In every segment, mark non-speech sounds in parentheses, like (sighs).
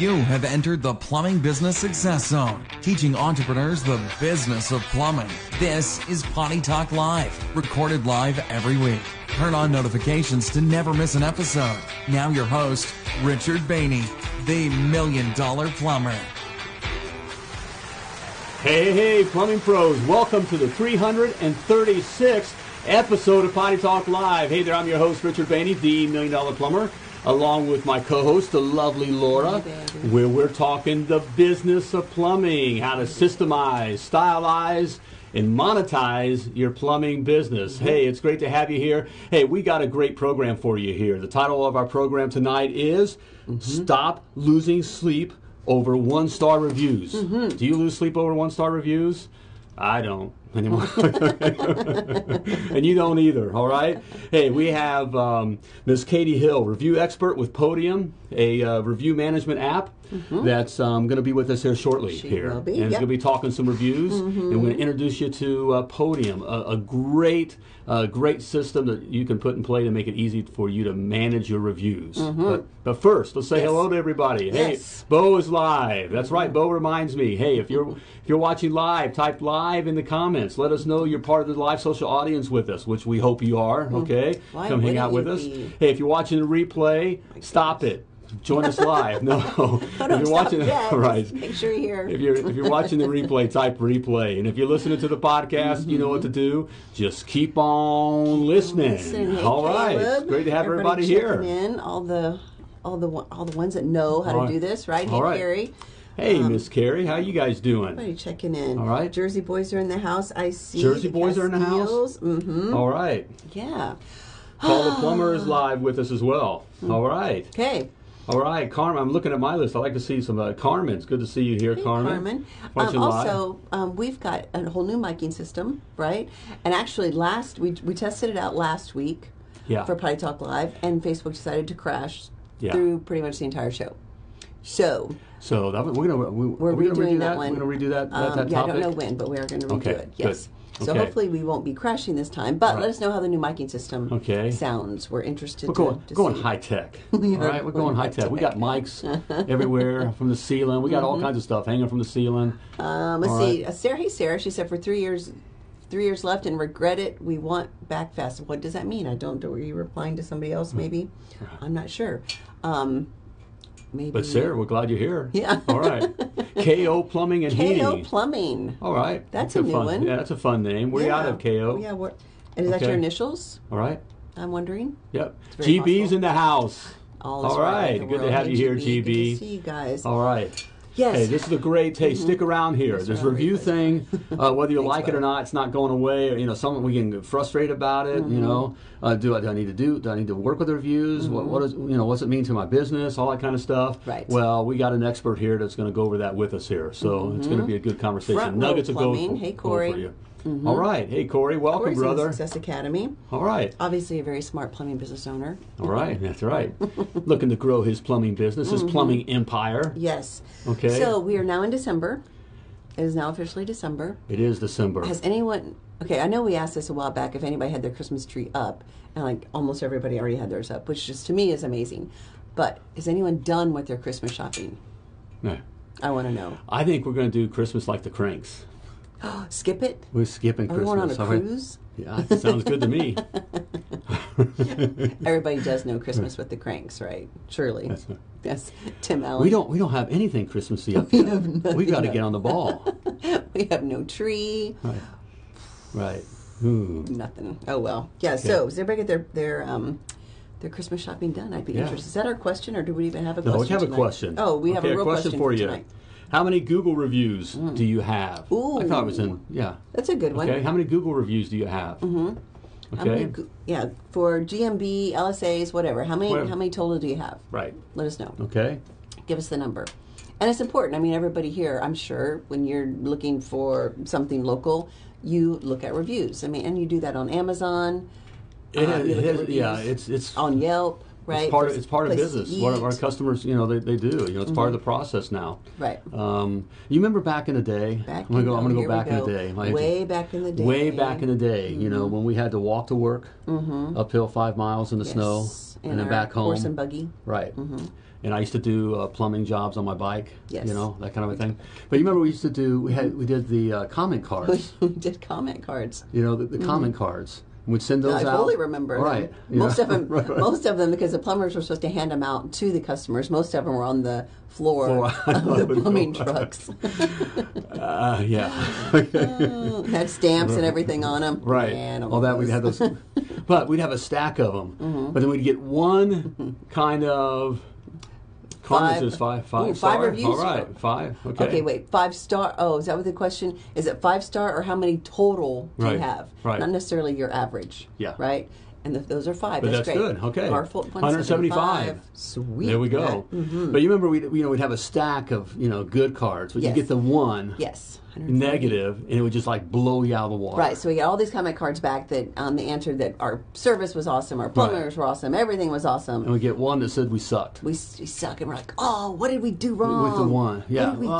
You have entered the Plumbing Business Success Zone, teaching entrepreneurs the business of plumbing. This is Potty Talk Live, recorded live every week. Turn on notifications to never miss an episode. Now, your host, Richard Bainey, the Million Dollar Plumber. Hey, hey, plumbing pros, welcome to the 336th episode of Potty Talk Live. Hey there, I'm your host, Richard Bainey, the Million Dollar Plumber, along with my co host, the lovely Laura, where we're talking the business of plumbing, how to systemize, stylize, and monetize your plumbing business. Mm-hmm. Hey, it's great to have you here. Hey, we got a great program for you here. The title of our program tonight is mm-hmm. Stop Losing Sleep over one star reviews. Mm-hmm. Do you lose sleep over one star reviews? I don't anymore. (laughs) and you don't either, all right? Hey, we have um, Ms. Katie Hill, review expert with Podium, a uh, review management app that's um, going to be with us here shortly. She here, and yep. going to be talking some reviews, and we're going to introduce you to uh, Podium, a, a great, uh, great system that you can put in play to make it easy for you to manage your reviews. But, but first, let's say hello to everybody. Yes. Hey, Bo is live. That's right. Bo reminds me. Hey, if you're if you're watching live, type live in the comments. Let us know you're part of the live social audience with us, which we hope you are. Okay, Why come hang out with us. be? Hey, if you're watching the replay, stop it. Join us live. No, (laughs) if you're watching, yet. (laughs) right? Make sure you're here. If you're if you're watching the replay, type replay, and if you're listening to the podcast, you know what to do. Just keep on listening. Listen, hey, All right, it's great to have everybody, checking here. In all the all the all the ones that know how All to do this, right? All hey, right. Carrie. Hey, Miss Carrie, how you guys doing? Everybody checking in. All right. Jersey boys are in the house. I see. Jersey boys are in the house? Mm-hmm. All right. Yeah. Paul the plumber is (sighs) live with us as well. All right. Okay. All right, Carmen. I'm looking at my list. I like to see some uh, Carmen. It's good to see you here, Hey, Carmen. Carmen. Um, also, um, we've got a whole new miking system, right? And actually, last we we tested it out last week Yeah. for Potty Talk Live, and Facebook decided to crash Yeah. through pretty much the entire show. So So that, we're gonna we, we're are we gonna redoing redo that, one. We're gonna redo that. that, Um, that yeah, I don't know when, but we are going to redo Okay, it. Yes. good. So Okay. hopefully we won't be crashing this time. But Right. let us know how the new miking system Okay. sounds. We're interested. We're going, to going see. high tech. (laughs) All are right, we're going going high tech. We got mics (laughs) everywhere from the ceiling. We got Mm-hmm. all kinds of stuff hanging from the ceiling. Um, let's All see. right. Uh, Sarah, hey Sarah, she said for three years, three years left and regret it. We want back fast. What does that mean? I don't. know. Were you replying to somebody else? Maybe. I'm not sure. Um, maybe. But Sarah, we're glad you're here. Yeah. (laughs) All right. KO Plumbing and (laughs) KO Heating. KO Plumbing. All right. That's a new fun, one. Yeah, that's a fun name. Where you out of KO? Yeah. What? And is that your initials? All right. I'm wondering. Yep. GB's possible. in the house. All, is All right. right. Good to have Hey, you here, GB. Good to GB. see you guys. All right. Yes. Hey, this is a great. Hey, stick around here. This review thing, uh, whether you like it or not, it's not going away. Or, you know, some we can get frustrated about it. Mm-hmm. You know, uh, do, I, do I need to do? Do I need to work with the reviews? What, what is you know? What's it mean to my business? All that kind of stuff. Mm-hmm. Right. Well, we got an expert here that's going to go over that with us here. So it's going to be a good conversation. Mm-hmm. Front Nuggets of gold for, Hey, Corey. for you. All right. Hey, Corey. Welcome, Corey's in the brother. Success Academy. All right. Obviously, a very smart plumbing business owner. All right. That's right. (laughs) Looking to grow his plumbing business, his mm-hmm. plumbing empire. Yes. Okay. So we are now in December. It is now officially December. It is December. Has anyone? Okay, I know we asked this a while back if anybody had their Christmas tree up, and like almost everybody already had theirs up, which just to me is amazing. But is anyone done with their Christmas shopping? No. I want to know. I think we're going to do Christmas like the Kranks. (gasps) Skip it. We're skipping Are we Christmas. going on a cruise? Yeah, sounds good to me. (laughs) (laughs) Everybody does know Christmas with the Kranks, right? Surely. That's- Yes. Tim Allen. we don't. We don't have anything Christmassy up We have we got to get on the ball. (laughs) We have no tree. Right. Right. Ooh. Nothing. Oh well. Yeah. So does everybody get their their um their Christmas shopping done? I'd be Yeah. interested. Is that our question, or do we even have a No, question? No, we have a question. Oh, we have a real question, for you. tonight. How many Google reviews do you have? Ooh. I thought it was in. Yeah. That's a good one. Okay. How many Google reviews do you have? Mm-hmm. How many Okay. yeah, for GMB, LSAs, whatever. How many Whatever. how many total do you have? Right. Let us know. Okay. Give us the number. And it's important. I mean, everybody here, I'm sure, when you're looking for something local, you look at reviews. I mean, and you do that on Amazon, It Uh, it yeah. It's it's on Yelp, right? It's part of, it's part of business. What our customers, you know, they, they do. You know, it's part of the process now. Right. Um, you remember back in the day? Back I'm gonna go. I'm gonna go back in the day. Way back in the day. Way back in the day, you know, when we had to walk to work, uphill five miles in the snow, Yes. and then back home. Horse and buggy. Right. and I used to do uh, plumbing jobs on my bike. Yes. You know that kind of a thing. But you remember we used to do we had we did the uh, comment (laughs) cards. we did comment cards. you know the, the comment cards. We'd send those Mm-hmm. I out. fully remember. them. Right. Most of them, Right, (laughs) right. most of them, because the plumbers were supposed to hand them out to the customers. Most of them were on the floor, Floor. (laughs) of the (laughs) plumbing trucks. Uh, yeah. had stamps and everything on them. Right. Man, All that we'd have those, but we'd have a stack of them. Mm-hmm. But then we'd get one kind of. Comments Five. is five, five, Ooh, five reviews All right, five. Okay. Okay, wait. Five star. Oh, is that what the question? Is it five star or how many total do Right, you have? right. Not necessarily your average. Yeah. Right. And if those are five. But that's, that's great. good, okay. Our full 175. Sweet. There we go. Mm-hmm. But you remember we you know we'd have a stack of you know good cards, but Yes. you get the one Yes. negative, and it would just like blow you out of the water. Right, so we got all these comment cards back that um, they answered that our service was awesome, our plumbers were awesome, everything was awesome. And we get one that said we sucked. we, we suck and we're like, oh, what did we do wrong? With the one, yeah. What did we do?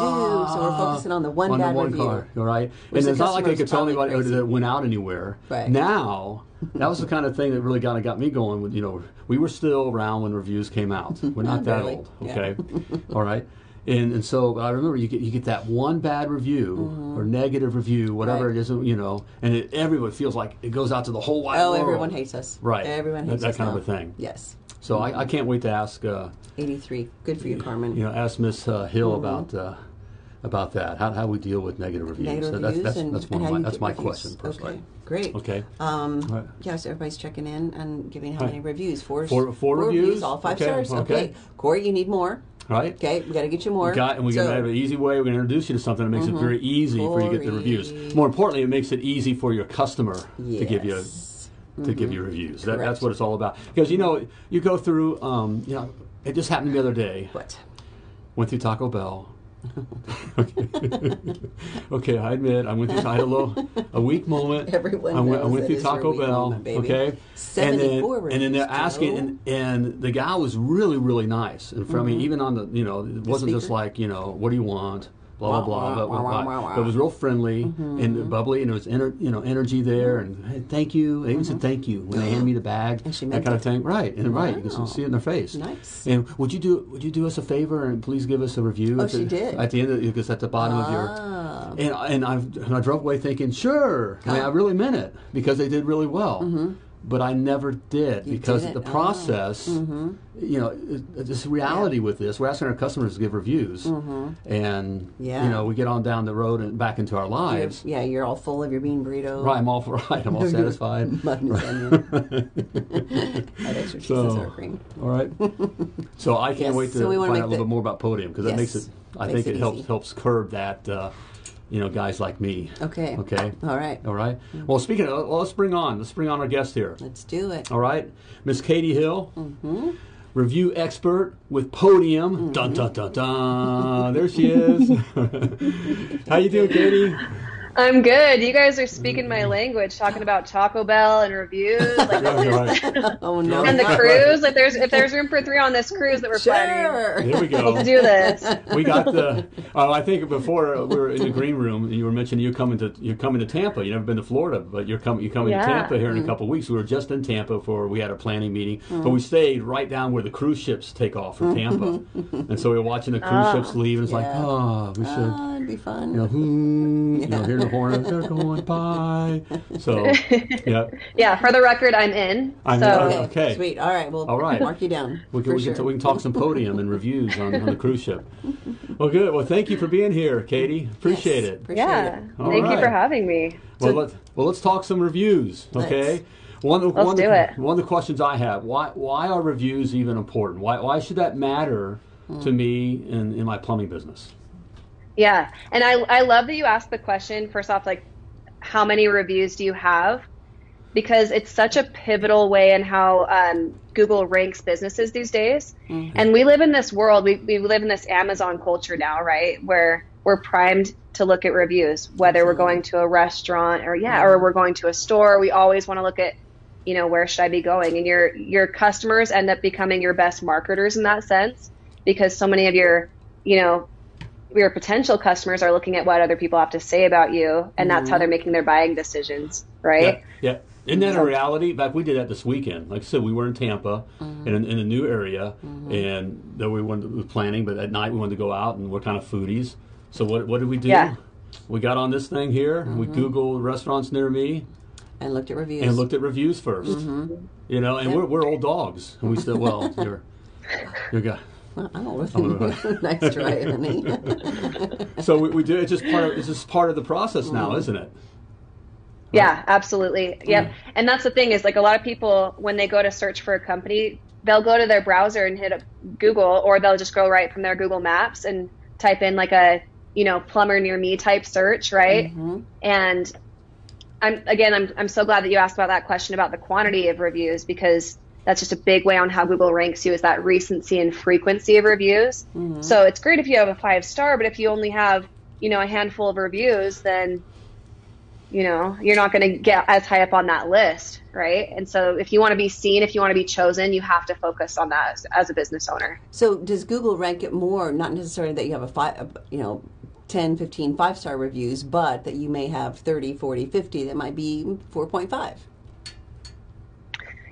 so we're focusing on the one on bad the one review. card, all right? And it's not like they could tell anybody crazy. that it went out anywhere. Right. Now, that was the kind of thing that really kind of got me going. With you know, we were still around when reviews came out. We're not that old, yeah. okay? all right. And, and so I remember you get you get that one bad review or negative review, whatever Mm-hmm. Right. it is, you know, and it, everyone feels like it goes out to the whole wide Oh, world. everyone hates us. Right. Everyone That- hates that us kind of a thing. Yes. So I, I can't wait to ask. Uh, 83. Good for you, Carmen. you know, ask Miss uh, Hill about uh, about that. How, how we deal with negative reviews. Mm-hmm. Negative So that's, reviews that's, and, that's one and of my you that's my reviews. question personally. Okay, great. Okay. Um, Right. Yeah, so everybody's checking in and giving how Right. many reviews? Four, Four- four reviews? all five Okay, stars. okay. Okay. Corey, you need more. Right. Okay, we got to get you more. Got, and we're going to have an easy way. We're going to introduce you to something that makes it very easy for you to get the reviews. More importantly, it makes it easy for your customer to give you Yes. to give you reviews. That, that's what it's all about. Because you know, you go through. Um, you know, it just happened the other day. What? Went through Taco Bell. (laughs) okay. okay, I admit I went through. I had a little a weak moment. Everyone I went, I went through Taco Bell. moment, okay, and then 74 and then they're asking, and, and the guy was really really nice. And for I mean, even on the you know, it wasn't just like you know, what do you want? Blah blah blah. blah, blah, blah. But it was real friendly mm-hmm. and bubbly, and it was ener- you know energy there, and hey, thank you. They even said mm-hmm. thank you when they handed me the bag, And she that kind it. of thing. Right, and right, you can see it in their face. Nice. And would you do would you do us a favor and please give us a review? Oh, at the, she did. at the end of because at the bottom Ah. of your ah. and and I and I drove away thinking sure. I mean I really meant it because they did really well. Mm-hmm. But I never did Mm-hmm. You because the Oh. process, you know, it- this reality with this. We're asking our customers to give reviews, and Mm-hmm. Yeah. you know, we get on down the road and back into our You're- lives. yeah, you're all full of your bean burrito. Right, I'm all for (laughs) right. I'm all (laughs) satisfied. (laughs) Mutton onion. Add extra cheese So- sour cream. All right. So I can't Yes, wait to so find out a little bit more about Podium because that makes it. I makes think it it, helps helps curb that. Uh, you know, guys like me. Okay. Okay. All right. All right. Well, speaking of, well, let's bring on let's bring on our guest here. Let's do it. All right, Miss Katie Hill, Mm-hmm. review expert with Podium. Dun dun dun dun. there she is. (laughs) How you doing, Katie? I'm good. You guys are speaking my language, talking about Taco Bell and reviews, like (laughs) Yeah, you're right. (laughs) Oh no. and the Right. cruise. Like there's if there's room for three on this cruise that we're planning, Sure. Here we go. let's do this. we got the. Oh, I think before uh, we were in the green room, you were mentioning you coming to you're coming to Tampa. You have never been to Florida, but you're coming you're coming Yeah. to Tampa here in Mm. a couple of weeks. We were just in Tampa for we had a planning meeting, but we stayed right down where the cruise ships take off from (laughs) Tampa, and so we were watching the cruise ships leave, and it's like, Yeah. oh, we should. Oh, it'd be fun. You know, hmm, you know, hear the horn, they're going by. So, (laughs) yeah, Yeah, for the record, I'm in. I'm so in. Okay. Okay. Sweet. All right. We'll All right. mark you down. we can, for we, sure. can, we can talk some podium and reviews on, on the cruise ship. (laughs) Well, good. Well, thank you for being here, Katie. Appreciate Yes, it. Appreciate yeah, it. All thank you for having me. Well, So- let's well let's talk some reviews, okay? Let's. One, of- Let's one, do of, the- it. one of the questions I have: Why why are reviews even important? Why why should that matter to Hmm. me in, in my plumbing business? Yeah, and I I love that you asked the question. First off, like, how many reviews do you have? Because it's such a pivotal way in how um, Google ranks businesses these days. And we live in this world. We we live in this Amazon culture now, right? Where we're primed to look at reviews, whether we're going to a restaurant or yeah, or we're going to a store. We always want to look at you know where should I be going, and your your customers end up becoming your best marketers in that sense because so many of your you know your potential customers are looking at what other people have to say about you, and that's how they're making their buying decisions, right? Yeah. Isn't that a reality? In fact, we did that this weekend. Like I said, we were in Tampa, Mm-hmm. in, in a new area, and then we went to, planning. But at night, we wanted to go out, and we're kind of foodies. So what what did we do? Yeah. We got on this thing here. We Mm-hmm. Googled restaurants near me And looked at reviews. and looked at reviews 1st You know, and we're, we're old dogs, and we said, well, (laughs) you're you're got. Well, (laughs) I don't (laughs) nice try, honey. (laughs) So we, we do. It's just part of it's just part of the process now, Mm-hmm. isn't it? Yeah, absolutely. Yep. And that's the thing is like a lot of people when they go to search for a company, they'll go to their browser and hit up Google or they'll just go right from their Google Maps and type in like a, you know, plumber near me type search, right? And I'm again I'm I'm so glad that you asked about that question about the quantity of reviews because that's just a big way on how Google ranks you is that recency and frequency of reviews. Mm-hmm. So it's great if you have a five star, but if you only have, you know, a handful of reviews, then you know, you're not going to get as high up on that list, right? And so if you want to be seen, if you want to be chosen, you have to focus on that as, as a business owner. So does Google rank it more, not necessarily that you have a five, you know, 10, 15 five-star reviews, but that you may have 30, 40, 50 that might be 4.5?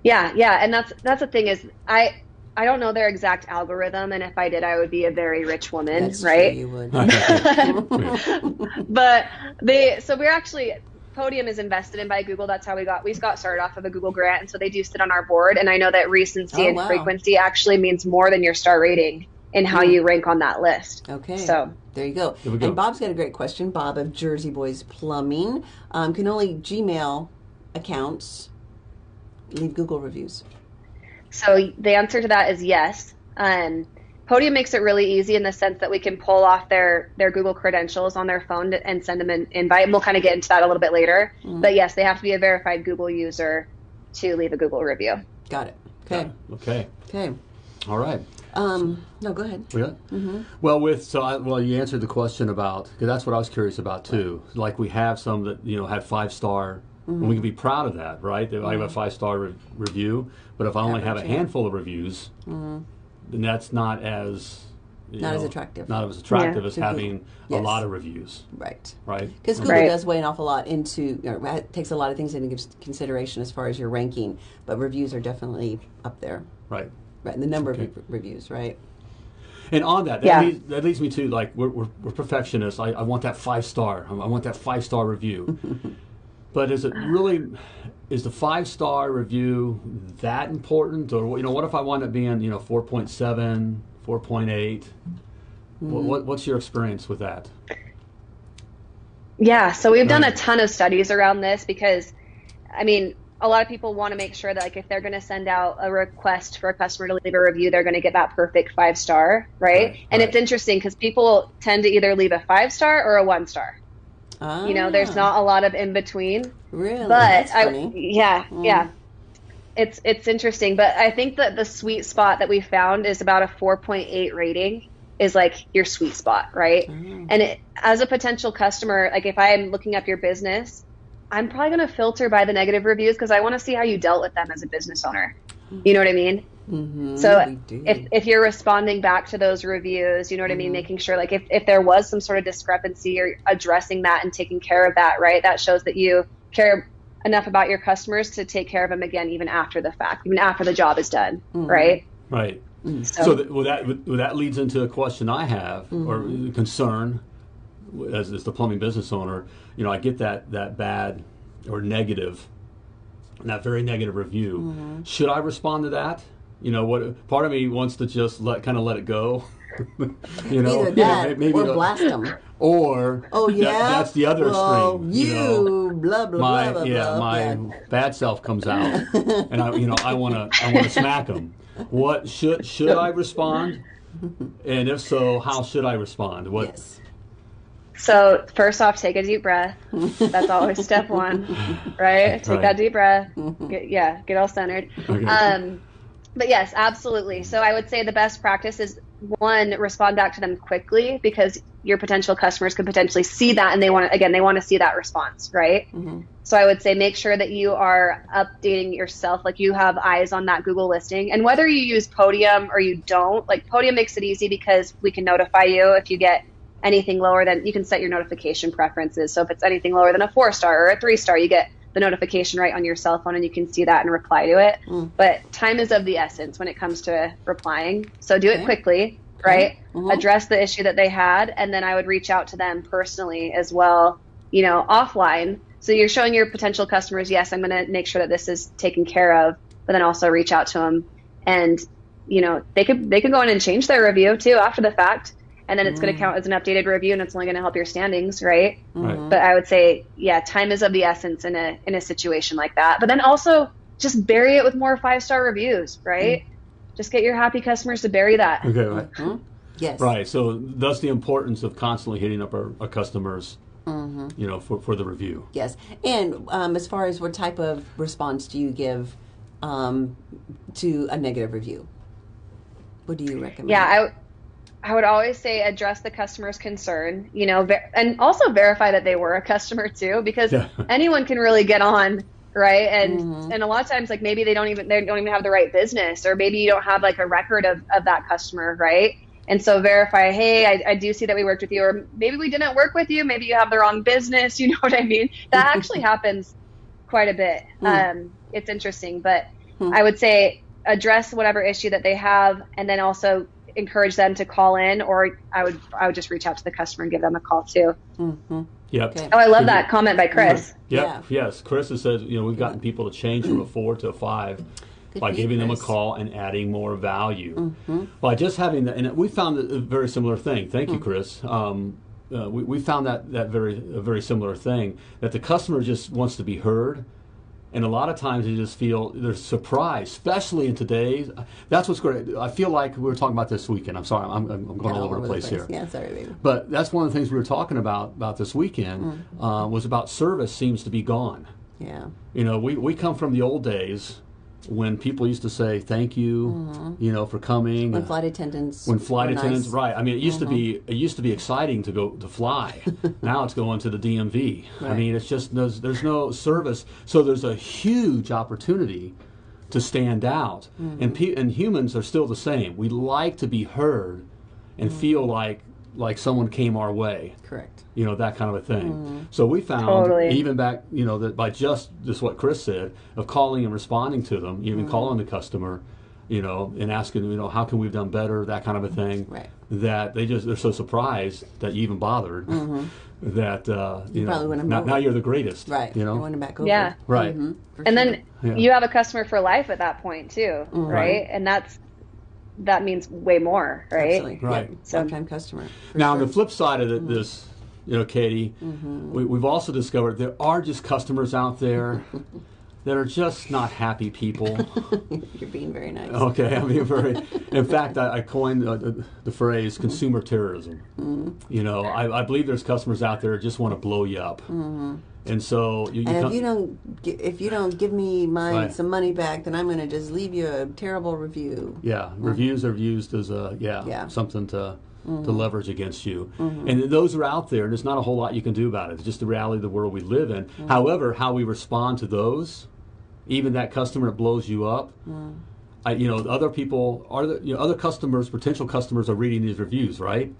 Yeah, yeah, and that's that's the thing is I I don't know their exact algorithm, and if I did, I would be a very rich woman, That's true, right? you would. (laughs) (laughs) but they so we're actually Podium is invested in by Google. That's how we got we got started off of a Google grant, and so they do sit on our board. And I know that recency Oh, and wow. frequency actually means more than your star rating in how you rank on that list. Okay. So there you go. Go. And Bob's got a great question. Bob of Jersey Boys Plumbing. Um, can only Gmail accounts leave Google reviews? So the answer to that is yes. Um, Podium makes it really easy in the sense that we can pull off their their Google credentials on their phone to- and send them an invite. And we'll kind of get into that a little bit later. But yes, they have to be a verified Google user to leave a Google review. Got it. Okay. Okay. Okay. All right. Um, no, go ahead. We got? Well, with so I, well, you answered the question about because that's what I was curious about too. Like we have some that you know had five star, and we can be proud of that, right? That I have a mm-hmm. five star re- review, but if I only have a Average, yeah. handful of reviews, mm-hmm. then that's not as you Not as attractive. Not as attractive Yeah. as having Yes. a lot of reviews, Right. right? Because Google Right. does weigh an awful lot into, you know, it takes a lot of things into consideration as far as your ranking, but reviews are definitely up there. Right. Right. And the number Okay. of re- reviews, right? And on that, that, Yeah. leads, that leads me to like we're, we're, we're perfectionists. I, I want that five star. I want that five star review. (laughs) but is it really? Is the five star review that important, or you know, what if I wind up being you know 4.7, 4.8? What, mm-hmm. what, what's your experience with that? Yeah, so we've done a ton of studies around this because, I mean, a lot of people want to make sure that like if they're going to send out a request for a customer to leave a review, they're going to get that perfect five star, right? Right, and right. it's interesting because people tend to either leave a five star or a one star. You know, there's Ah, not a lot of in between. Really? But I, yeah, yeah, it's it's interesting. But I think that the sweet spot that we found is about a 4.8 rating is like your sweet spot, right? Mm. And it, as a potential customer, like if I'm looking up your business, I'm probably going to filter by the negative reviews because I want to see how you dealt with them as a business owner. You know what I mean? Mhm, So if, if you're responding back to those reviews, you know what I Mm-hmm. mean? Making sure like if, if there was some sort of discrepancy or addressing that and taking care of that, right? That shows that you care enough about your customers to take care of them again, even after the fact, even after the job is done, Mm-hmm. right? Right. So- So, that, well, that well, that leads into a question I have or concern as, as the plumbing business owner. You know, I get that that bad or negative, that very negative review. Should I respond to that? You know, what part of me wants to just let kind of let it go. (laughs) you know, Either Yeah, maybe or the- blast them. or Oh that- yeah, that's the other well, extreme. You, you know? blah blah my blah blah yeah blah. my yeah. bad self comes out and i you know i want to i want to smack them what should should i respond and if so how should i respond what Yes. So first off, take a deep breath. That's always step one, right? Take Right. that deep breath. (laughs) Get, yeah, get all centered. Okay. Um, but yes, absolutely. So I would say the best practice is one, respond back to them quickly because your potential customers could potentially see that and they want to, again, they want to see that response, right? Mm-hmm. So I would say make sure that you are updating yourself, like you have eyes on that Google listing. And whether you use Podium or you don't, like Podium makes it easy because we can notify you if you get anything lower than you can set your notification preferences. So if it's anything lower than a four star or a three star, you get the notification right on your cell phone and you can see that and reply to it. Mm. But time is of the essence when it comes to replying. So do Okay. it quickly, right? Mhm. Address the issue that they had, and then I would reach out to them personally as well, you know, offline. So you're showing your potential customers, yes, I'm going to make sure that this is taken care of, but then also reach out to them and you know they could they could go in and change their review too after the fact and then it's going to count as an updated review and it's only going to help your standings right Right. but i would say yeah time is of the essence in a in a situation like that but then also just bury it with more five star reviews right just get your happy customers to bury that Okay, right. Yes. Right. So that's the importance of constantly hitting up our, our customers, Mm-hmm. you know, for, for the review. Yes. And um, as far as what type of response do you give um, to a negative review? What do you recommend? yeah I, w- I would always say address the customer's concern you know ver- and also verify that they were a customer too because Yeah. (laughs) anyone can really get on right and Mm-hmm. and a lot of times like maybe they don't even they don't even have the right business or maybe you don't have like a record of, of that customer right and so verify hey I, I do see that we worked with you or maybe we didn't work with you maybe you have the wrong business (laughs) you know what i mean that (laughs) actually happens quite a bit Hmm. um, it's interesting but i would say address whatever issue that they have and then also encourage them to call in or i would i would just reach out to the customer and give them a call too Yep. Okay. oh i love that comment by chris Yep. Yeah. Yes. Chris has said, you know, we've gotten people to change from a four to a five Good by for you, giving them a Mm-hmm. call and adding more value. By just having that, and we found a very similar thing. Thank Mm. you, Chris. Um, uh, we, we found that that very a very similar thing that the customer just wants to be heard. And a lot of times they just feel they're surprised, especially in today's. That's what's great. I feel like we were talking about this weekend. I'm sorry, I'm, I'm going all over the place, here. Yeah, sorry, baby. But that's one of the things we were talking about about this weekend Mm. uh, was about service seems to be gone. Yeah. You know, we, we come from the old days when people used to say thank you, you know, for coming. Mm-hmm. When flight attendants. when flight attendants, nice. Mm-hmm. right? I mean, it used to be it used to be exciting to go to fly. (laughs) now it's going to the DMV. I mean, it's just there's, there's no service, so there's a huge opportunity to stand out. Mm-hmm. And pe- and humans are still the same. We like to be heard and Mm-hmm. feel like like someone came our way Correct. you know that kind of a thing. Mm-hmm. So we found Totally. even back, you know, that by just just what Chris said of calling and responding to them, Mm-hmm. even calling the customer, you know, and asking, you know, how can we've done better, that kind of a thing. Right. That they just they're so surprised that you even bothered. (laughs) That uh, you, know, probably win 'em now, over. now you're the greatest. Right. You know. I want to back over. Yeah. Right. Mhm, and sure. then Yeah. you have a customer for life at that point too Mm-hmm. right and that's that means way more right Absolutely. Right. Yep. So- Lifetime customer. for Now, on the flip side of Mm-hmm. this, you know, Katie, we, we've also discovered there are just customers out there (laughs) that are just not happy people. (laughs) You're being very nice. Okay, I mean, very. (laughs) In fact, I, I coined uh, the, the phrase "consumer terrorism." You know, I, I believe there's customers out there that just want to blow you up, and so you, you And if you don't, if you don't give me my Right. some money back, then I'm going to just leave you a terrible review. yeah, mm-hmm. reviews are used as a yeah, Yeah. something to. To mm-hmm. leverage against you, mm-hmm. and those are out there, and there's not a whole lot you can do about it. It's just the reality of the world we live in. However, how we respond to those, even that customer that blows you up, I, you know, other people are the, you know, other customers, potential customers are reading these reviews, right?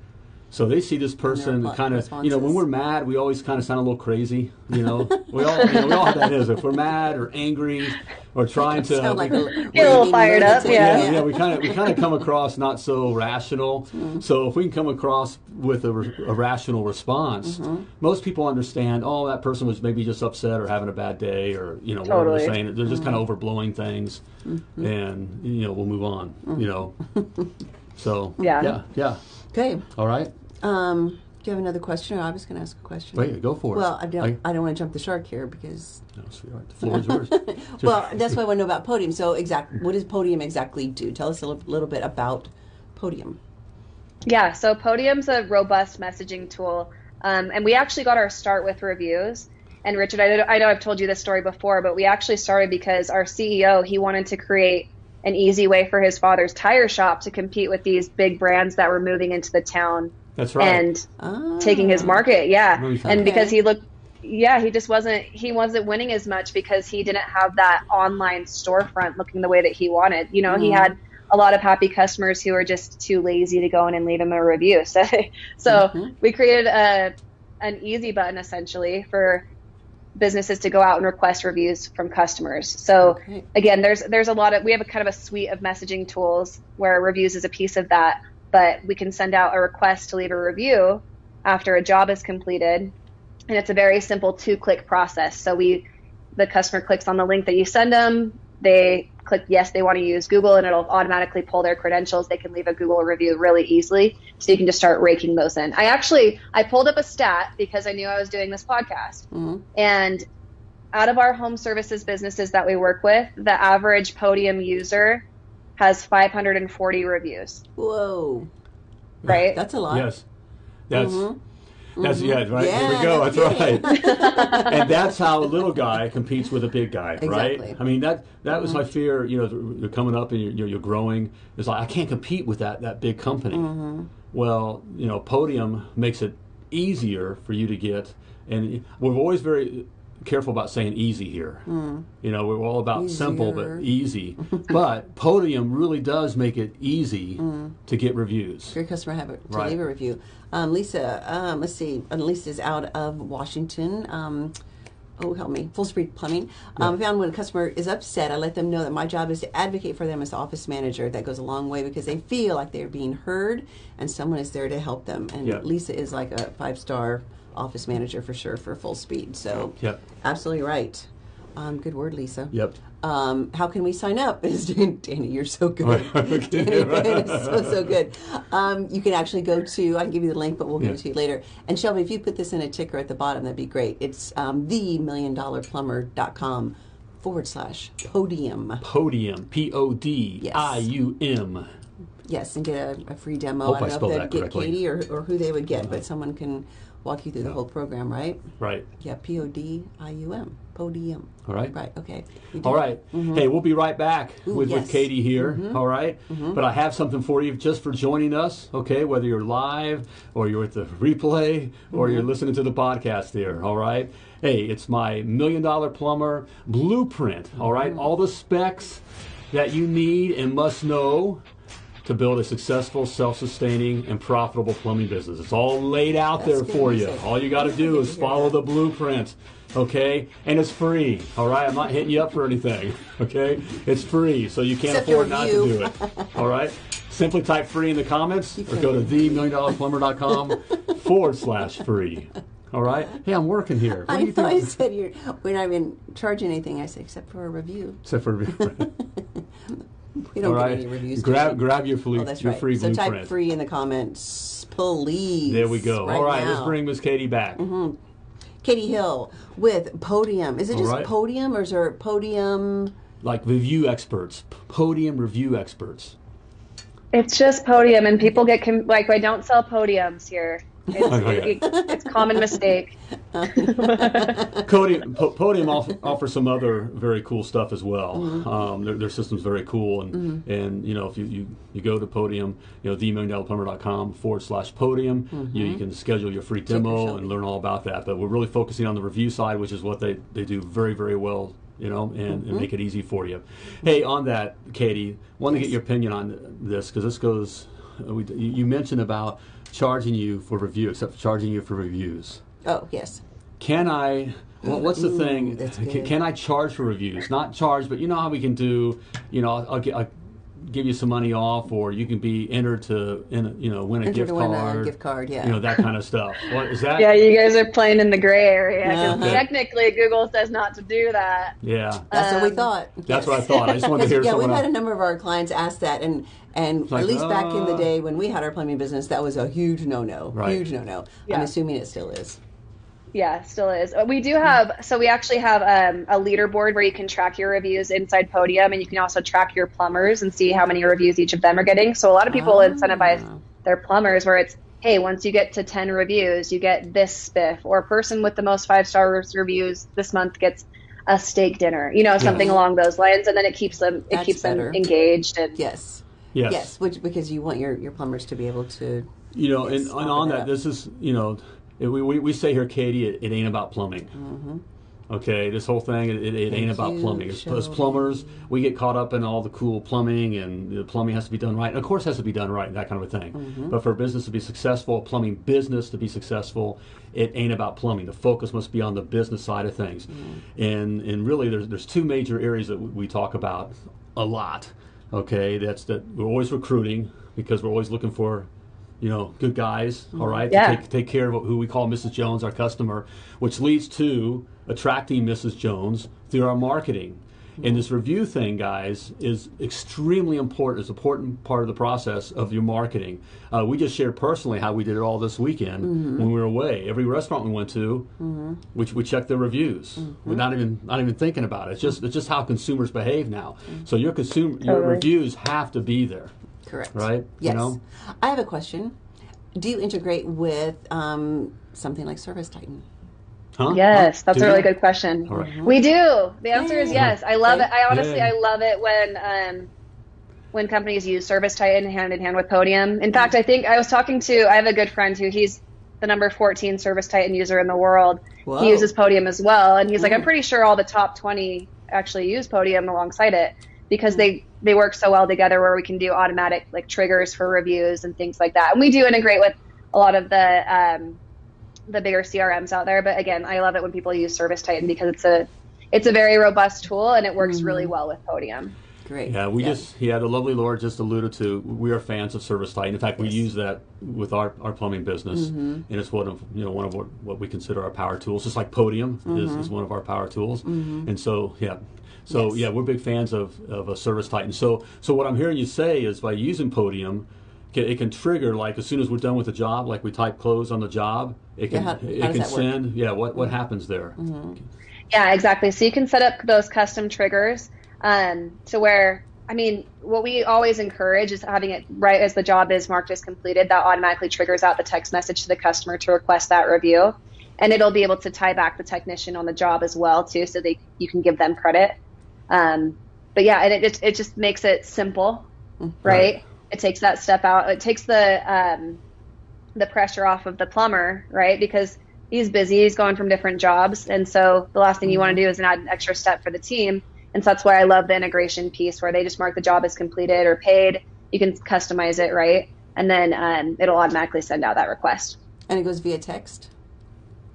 So they see this person kind of, you know, when we're mad, we always kind of sound a little crazy, you know. (laughs) we all, you know, we all have that is if we're mad or angry or trying to, Sound like a Get a little fired up, yeah. yeah, yeah, we kind of we kind of come across not so rational. Mm-hmm. So if we can come across with a, re- a rational response, Mm-hmm. most people understand. Oh, that person was maybe just upset or having a bad day, or you know, whatever Totally. they're saying. They're just kind Mm-hmm. of overblowing things, and you know, we'll move on. You know, so (laughs) Yeah. yeah, yeah. Okay. All right, Um, do you have another question? Or I was going to ask a question. wait, go for it. Well, I don't. I, don't want to jump the shark here because. no, sweetheart, the floor is yours. (laughs) Well, that's why I want to know about Podium. So, exact. What does Podium exactly do? Tell us a little, little bit about Podium. Yeah, so Podium's a robust messaging tool, um, and we actually got our start with reviews. And Richard, I I know I've told you this story before, but we actually started because our CEO he wanted to create an easy way for his father's tire shop to compete with these big brands that were moving into the town That's right. and Ah. taking his market. Yeah, Really fun. and because he looked, yeah, he just wasn't he wasn't winning as much because he didn't have that online storefront looking the way that he wanted. You know, he Mm. had a lot of happy customers who were just too lazy to go in and leave him a review. (laughs) So, so Mhm. we created a an easy button essentially for businesses to go out and request reviews from customers. So Okay. again, there's there's a lot of we have a kind of a suite of messaging tools where reviews is a piece of that, but we can send out a request to leave a review after a job is completed, and it's a very simple two-click process. So we the customer clicks on the link that you send them, they click yes, they want to use Google, and it'll automatically pull their credentials. They can leave a Google review really easily, so you can just start raking those in. I actually I pulled up a stat because I knew I was doing this podcast, mm-hmm. and out of our home services businesses that we work with, the average Podium user has 540 reviews, Whoa. right? That's a lot. Yes. That's mm-hmm. that's mm-hmm. yeah, right. Here we go. no That's right. (laughs) and that's how a little guy competes with a big guy, right? Exactly. I mean that that was my mm-hmm. fear. You know, you're coming up and you're, you're, you're growing. It's like I can't compete with that that big company. Well, you know, Podium makes it easier for you to get, and we're always very careful about saying easy here. You know, we're all about simple but easy. but (laughs) Podium really does make it easy to get reviews. Your customer have it to Right. leave a review. Um, Lisa, um, let's see. And Lisa's out of Washington. Um, oh, help me. Full Speed Plumbing. Um, found when a customer is upset, I let them know that my job is to advocate for them as office manager. That goes a long way because they feel like they're being heard and someone is there to help them. And Yeah. Lisa is like a five star office manager for sure for Full Speed. So, Yep. absolutely right. Um, good word, Lisa. Yep. Um, how can we sign up? (laughs) Is Danny, you're so good. (laughs) Okay. Danny, so so good. Um, you can actually go to. I can give you the link, but we'll give Yeah. it to you later. And Shelby, if you put this in a ticker at the bottom, that'd be great. It's um, the million dollar plumber.com forward slash podium. Podium, P O D I U M. Yes, and get a, a free demo. Hope I I don't know spelled if they'd get correctly. Katie or, or who they would get, but someone can walk you through the whole program, right? Right. Yeah, P O D I U M. Podium. All right. Right, okay. All right. did All it. right. Hey, we'll be right back Ooh, with, yes. Mm-hmm. with Katie here. all right. But I have something for you just for joining us. Okay. Whether you're live or you're at the replay or Mm-hmm. you're listening to the podcast here. All right. Hey, it's my million dollar plumber blueprint. All right. Mm-hmm. All the specs that you need and must know to build a successful, self-sustaining, and profitable plumbing business. It's all laid out That's there for you. All you got to do is (laughs) follow the blueprint. Okay, and it's free. All right, I'm not hitting you up for anything. (laughs) Okay, it's free, so you can't Except afford not to do it. (laughs) All right, simply type free in the comments or go to themilliondollarplumber.com forward slash free. All right. Hey, I'm working here. What I do you thought I said you're, we're not even charging anything. I said, except for a review. Except for We don't all get any reviews. Grab grab your oh, free Oh, that's your right. free so blueprint. type free in the comments, please. There we go. Right all right, now. let's bring Miss Katie back. Mm-hmm. Katie Hill with Podium. Is it just right. Podium or is there Podium? Like review experts, podium review experts. It's just podium, and people get com- like, I don't sell podiums here. It's, Okay. it- it's common mistake. (laughs) Podium, po- Podium off, offers some other very cool stuff as well. Mm-hmm. Um, their, their system's very cool, and and you know if you, you, you go to Podium, you know themilliondollarplumber.com forward slash Podium, you, you can schedule your free demo Shelby. and learn all about that. But we're really focusing on the review side, which is what they, they do very very well. You know, and, Mm-hmm. and make it easy for you. Hey, on that, Katie, want to get your opinion on this because this goes. Uh, We, you mentioned about charging you for review, except charging you for reviews Oh, yes. can I? Well, what's the Ooh, thing? Can, can I charge for reviews? Not charge, but you know how we can do. You know, I'll, I'll, I'll give you some money off, or you can be entered to, in, you know, win a Enter gift to win a card. gift card, yeah. You know that kind of stuff. What is that? Yeah, you guys are playing in the gray area. 'cause Uh-huh. Technically, Google says not to do that. Yeah. That's what we Um, thought. That's what I thought. I just wanted to (laughs) hear yeah, we've had else. a number of our clients ask that, and and like, at least back in the uh, day when we had our plumbing business, that was a huge no no, Right. huge no no. I'm assuming it still is. Yeah, still is. Uh, We do have, so we actually have um, a leaderboard where you can track your reviews inside Podium, and you can also track your plumbers and see how many reviews each of them are getting. So a lot of people Ah. incentivize their plumbers where it's, hey, once you get to 10 reviews, you get this spiff, or a person with the most five star reviews this month gets a steak dinner, you know, something along those lines, and then it keeps them, it That's keeps better. them engaged. And Yes. Yes. Yes, which because you want your, your plumbers to be able to. You know, Yes, and, and on that that, up. this is, you know, it- we, we, we say here, Katie, it, it ain't about plumbing. Mm-hmm. Okay, this whole thing it, it, it ain't about plumbing. As, as plumbers, we get caught up in all the cool plumbing, and the plumbing has to be done right. And of course, it has to be done right, that kind of a thing. Mm-hmm. But for a business to be successful, a plumbing business to be successful, it ain't about plumbing. The focus must be on the business side of things. Mm-hmm. And and really, there's there's two major areas that we talk about a lot. Okay, that's that we're always recruiting because we're always looking for you know, good guys, mm-hmm. all right, Yeah. take, take care of who we call Mrs. Jones, our customer, which leads to attracting Mrs. Jones through our marketing. Mm-hmm. And this review thing, guys, is extremely important. It's an important part of the process of your marketing. Uh, we just shared personally how we did it all this weekend mm-hmm. when we were away. Every restaurant we went to, which we checked the reviews. We're not even not even thinking about it. It's just it's just how consumers behave now. So your consumer your reviews have to be there. Correct. Right? You Yes. know? I have a question. Do you integrate with um, something like Service Titan? Huh? Yes, that's Do a really you? good question. All right. We do. The answer is yes. I love it. I honestly, Yay. I love it when um, when companies use Service Titan hand in hand with Podium. In fact, I think I was talking to. I have a good friend who he's the number 14 Service Titan user in the world. Whoa. He uses Podium as well, and he's like, Mm. I'm pretty sure all the top 20 actually use Podium alongside it because they they work so well together where we can do automatic like triggers for reviews and things like that. And we do integrate with a lot of the um, the bigger CRMs out there. But again, I love it when people use Service Titan because it's a it's a very robust tool and it works really mm-hmm. well with Podium. Great. Yeah, we just yeah, the lovely Laura just alluded to. We are fans of Service Titan. In fact, we use that with our, our plumbing business, mm-hmm. and it's one of you know one of what, what we consider our power tools. Just like Podium is, mm-hmm. is one of our power tools, and so yeah. So Yes. yeah, we're big fans of, of a service titan. So so what I'm hearing you say is by using Podium, it can trigger like as soon as we're done with the job, like we type close on the job, it can Yeah, how- it how can that work? send yeah what what happens there. Yeah, exactly. So you can set up those custom triggers um, to where, I mean, what we always encourage is having it right as the job is marked as completed. That automatically triggers out the text message to the customer to request that review, and it'll be able to tie back the technician on the job as well too, so they you can give them credit. Um, but yeah, and it just, it just makes it simple, right? Right. It takes that step out. It takes the um, the pressure off of the plumber, right? Because he's busy, he's going from different jobs, and so the last thing you want to do is add an extra step for the team. And so that's why I love the integration piece, where they just mark the job as completed or paid. You can customize it, right? And then um, it'll automatically send out that request. And it goes via text.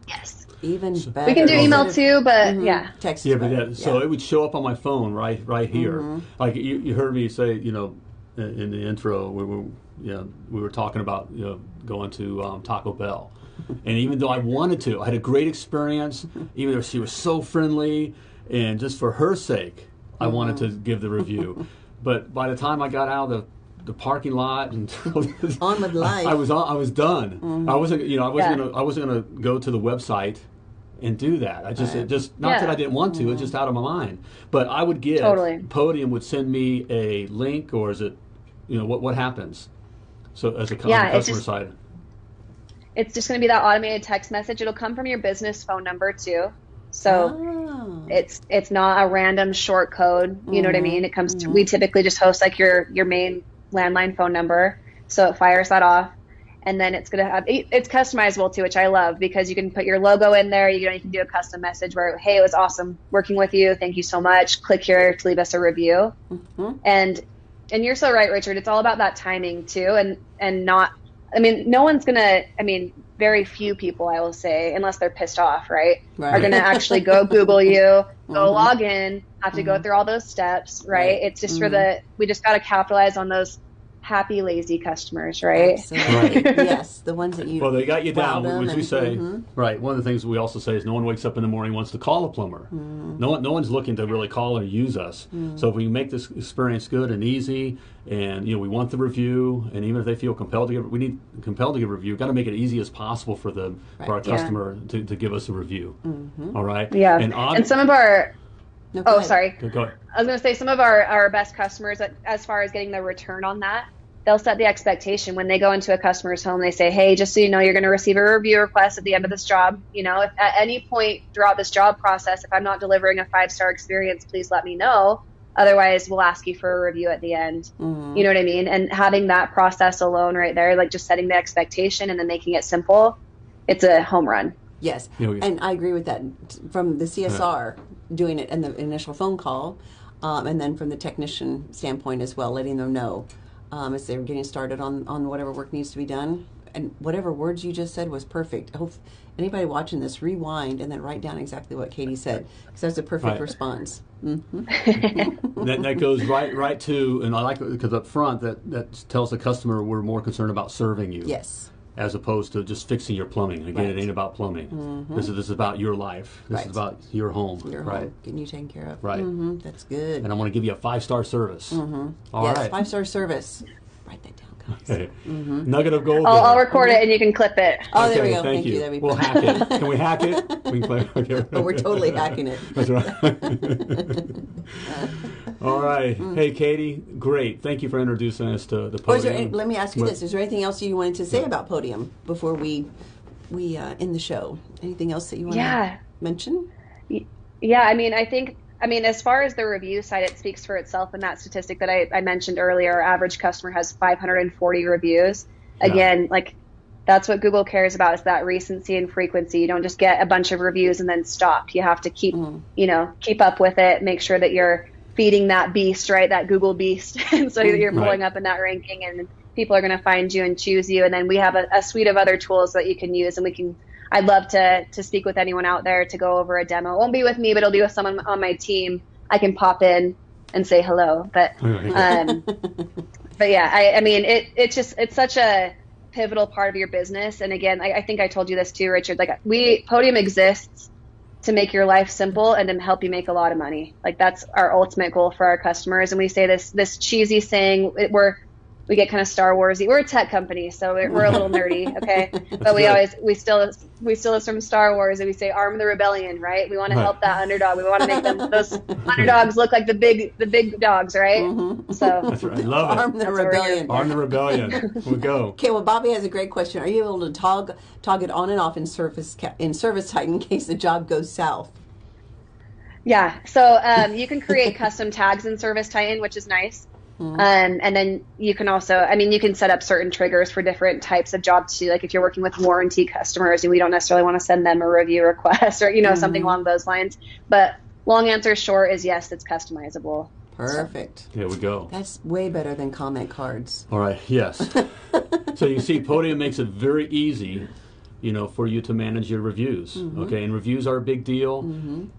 Yes, Even better. we can do email Instead too, but Mhm. yeah, Text. Yeah, but better. yeah, so it would show up on my phone right right here. Mm-hmm. Like you, you heard me say, you know, in, in the intro, we were, you know, we were talking about you know going to um, Taco Bell, and even though I wanted to, I had a great experience. Even though she was so friendly, and just for her sake, I wanted to give the review. but by the time I got out of the the parking lot and (laughs) On with life. I, I was on, I was done. I mm-hmm. wasn't, you know, I wasn't Yeah. gonna, I wasn't gonna go to the website and do that. I just, it just not that I didn't want to. It's just out of my mind. But I would give Totally. Podium would send me a link, or is it, you know, what what happens? So as a Yeah, on the it's customer just- side, it's just going to be that automated text message. It'll come from your business phone number too. So Oh. it's it's not a random short code you know what i mm-hmm. mean it comes to we mm-hmm. typically just host like your your main landline phone number so it fires that off. And then it's going to have it's customizable too which i love because you can put your logo in there you know you can do a custom message where hey it was awesome working with you thank you so much click here to leave us a review. Mm-hmm. And and you're so right richard it's all about that timing too and and not i mean no one's gonna i mean very few people i will say unless they're pissed off right, Right. are gonna actually go (laughs) google you go mm-hmm. log in have to go mm-hmm. through all those steps right, Right. it's just for mm-hmm. the we just got to capitalize on those happy lazy customers right Absolutely. (laughs) yes, the ones that you. well, they got you down, Well done which we and- say. mhm. Right. One of the things we also say is no one wakes up in the morning and wants to call a plumber. Mm-hmm. No one, no one's looking to really call or use us. So if we make this experience good and easy, and you know we want the review, and even if they feel compelled to give, we need compelled to give a review. We've Got to make it easy as possible for them, for our Right. Yeah. customer to, to give us a review. All right. yeah And, on, and some of our No, oh ahead. sorry Go- go- I was going to say some of our, our best customers, as far as getting the return on that, they'll set the expectation when they go into a customer's home. They say, "Hey, just so you know, you're going to receive a review request at the end of this job. You know, if at any point throughout this job process, if I'm not delivering a five star experience, please let me know. Otherwise, we'll ask you for a review at the end. Mm-hmm. You know what I mean? And having that process alone right there, like just setting the expectation and then making it simple, it's a home run. Yes, You know, and I agree with that. From the CSR doing it in the initial phone call, um, and then from the technician standpoint as well, letting them know um, as they're getting started on on whatever work needs to be done. And whatever words you just said was perfect. I hope anybody watching this rewind and then write down exactly what Katie said because that's a perfect Right. response. (laughs) that, that goes right right to, and I like it because up front that that tells the customer we're more concerned about serving you. Yes. As opposed to just fixing your plumbing. Again, it ain't about plumbing. This is this is about your life. This Right. is about your home. Your right. home getting you taken care of. Right. hmm That's good. And I'm going to give you a five star service. Mm-hmm. All yes, right. five star service. Write that down, guys. (laughs) Okay. Nugget of gold. I'll. I'll record it and you can clip it. Oh, there we go. Thank, you. That'd be we'll hack it. Can we hack it? (laughs) We can play. Okay. Oh, we're totally hacking it. That's right. (laughs) All right. Hey, Katie. Great. Thank you for introducing us to the Or is there podium. any, let me ask you What- this: Is there anything else you wanted to say about Podium before we we uh, end the show? Anything else that you want Yeah. to mention? Yeah, I mean, I think, I mean, as far as the review side, it speaks for itself. And that statistic that I, I mentioned earlier, our average customer has 540 reviews. Yeah. Again, like that's what Google cares about is that recency and frequency. You don't just get a bunch of reviews and then stop. You have to keep, mm-hmm. you know, keep up with it. Make sure that you're feeding that beast, right? That Google beast, (laughs) and so you're mm-hmm. Right. pulling up in that ranking, and people are going to find you and choose you. And then we have a, a suite of other tools that you can use, and we can. I'd love to to speak with anyone out there to go over a demo. It won't be with me, but it'll be with someone on my team. I can pop in and say hello. But um, (laughs) but yeah, I, I mean, it it's just it's such a pivotal part of your business. And again, I, I think I told you this too, Richard. Like we Podium exists to make your life simple and to help you make a lot of money. Like that's our ultimate goal for our customers. And we say this this cheesy saying. We're we get kind of Star Warsy. We're a tech company, so we're, we're a little nerdy, okay? (laughs) but we good. always we still we still is from Star Wars, and we say arm the rebellion, right? We want to Right. help that underdog. We want to make them those underdogs look like the big the big dogs, right? So That's right. I love it. Arm the That's rebellion. Arm the rebellion. we go. (laughs) Okay, well, Bobby has a great question. Are you able to tog tog it on and off in service ca- in service type in case the job goes south? Yeah, so um, you can create (laughs) custom tags in Service Titan, which is nice. Um, and then you can also, I mean, you can set up certain triggers for different types of jobs too. Like if you're working with warranty customers, and we don't necessarily want to send them a review request (laughs) or you know something along those lines. But long answer short is yes, it's customizable. Perfect. There we go. That's way better than comment cards. All right. Yes. (laughs) so you see, Podium makes it very easy, you know, for you to manage your reviews. Mm-hmm. Okay, and reviews are a big deal,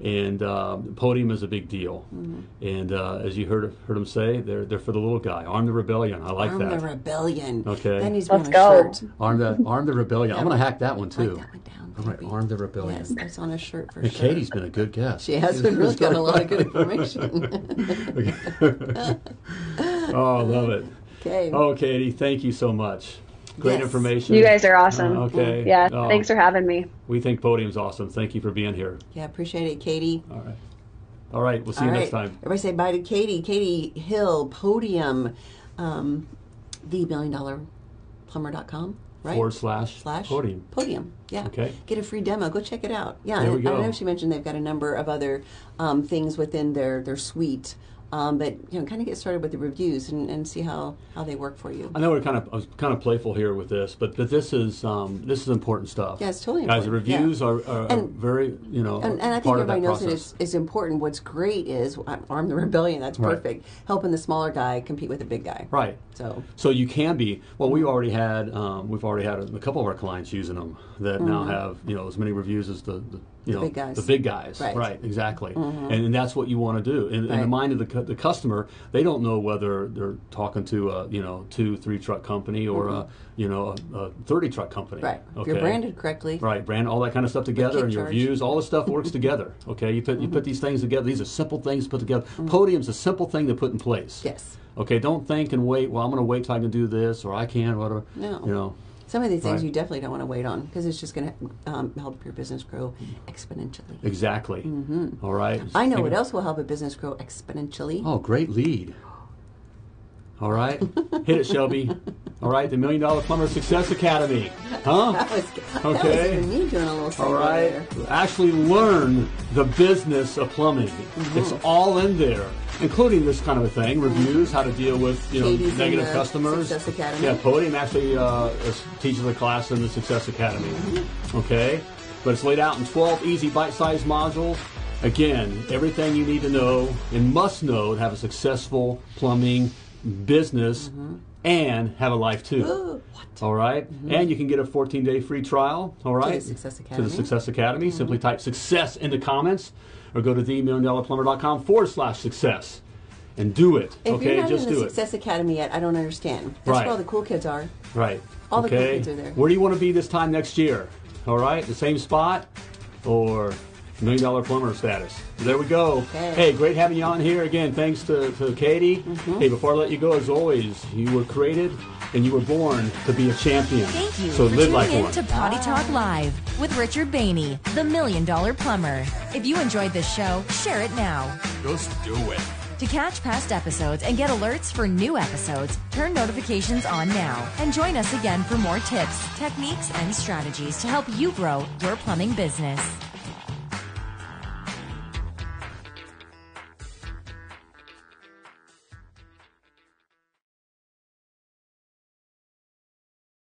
and um, Podium is a big deal. Mm-hmm. And uh, as you heard heard him say, they're they're for the little guy. Arm the rebellion. I like Arm that. Arm the rebellion. Okay. That needs to be Let's on a go. shirt. arm the arm the rebellion. I'm gonna hack that one too. Write that one down. All right, arm the rebellion. Yes, that's on a shirt for And sure. Katie's been a good guest. She has been really got a lot of good information. (laughs) (laughs) oh, I love it. okay. Oh, Katie, thank you so much. Great Yes. information. You guys are awesome. Uh, okay. Yeah, Oh, thanks for having me. We think Podium's awesome. Thank you for being here. Yeah, appreciate it, Katie. All right. All right. We'll see you All next time. Everybody say bye to Katie. Katie Hill, Podium, um, the million dollar plumber.com, right? Forward slash, slash podium. Podium. Yeah. Okay. Get a free demo. Go check it out. Yeah. There and we I know she mentioned they've got a number of other um, things within their their suite. Um, but you know, kind of get started with the reviews and, and see how, how they work for you. I know we're kind of I was kind of playful here with this, but but this is um, this is important stuff. Yeah, it's totally Guys, the important. Yeah. reviews are, are, are And- very you know And, and I think part of that everybody knows that process. it's, it's important. What's great is uh, arm the rebellion. That's Right. perfect. Helping the smaller guy compete with the big guy. Right. So So you can be well. We already had um, we've already had a, a couple of our clients using them that now have you know as many reviews as the, the you know Mm-hmm. big guys. the big guys. Right. right exactly. And, and that's what you want to do. In, in the mind of the the customer, they don't know whether they're talking to a you know two three truck company or a you know a, a thirty truck company. Mm-hmm. right. If Okay. you're branded correctly. Right, brand all that kind of stuff together, and your charge. views, all this stuff (laughs) works together. Okay, you put you put these things together. These are simple things to put together. Podium's a simple thing to put in place. Yes. Okay, don't think and wait. Well, I'm going to wait till I can do this, or I can, whatever. No. You know. Some of these things Right. you definitely don't want to wait on because it's just going to um, help your business grow exponentially. Exactly. All right. Mm-hmm. I know what else will help a business grow exponentially. Oh, great lead. All right, hit it, Shelby. All right, the Million Dollar Plumber Success Academy. Huh? (laughs) That was, that was Okay. even me doing a little All there. actually learn the business of plumbing. Mm-hmm. It's all in there, including this kind of a thing: reviews, how to deal with you know Katie's negative the customers. Success Academy. Yeah, Podium actually uh, is- teaches a class in the Success Academy. Mm-hmm. Okay, but it's laid out in 12 easy bite-sized modules. Again, everything you need to know and must know to have a successful plumbing business and have a life too. Mm-hmm. Ooh, what? All right? and you can get a 14-day free trial. All right, Success To the Success Academy. Simply type "success" in the comments, or go to themilliondollarplumber.com forward slash success, and do it. If okay, you're not just in the do it. Success Academy yet, I don't understand. That's Right. where all the cool kids are. Right. All the cool kids are there. Where do you want to be this time next year? All right, the same spot, or million dollar plumber status. There we go. Okay. Hey, great having you on here again. Thanks to, to Katie. Mm-hmm. Hey, before I let you go, as always, you were created and you were born to be a champion. Thank you So for live tuning like in one. to Potty Talk Live with Richard Bainey, the Million Dollar Plumber. If you enjoyed this show, share it now. Just do it. To catch past episodes and get alerts for new episodes, turn notifications on now and join us again for more tips, techniques, and strategies to help you grow your plumbing business.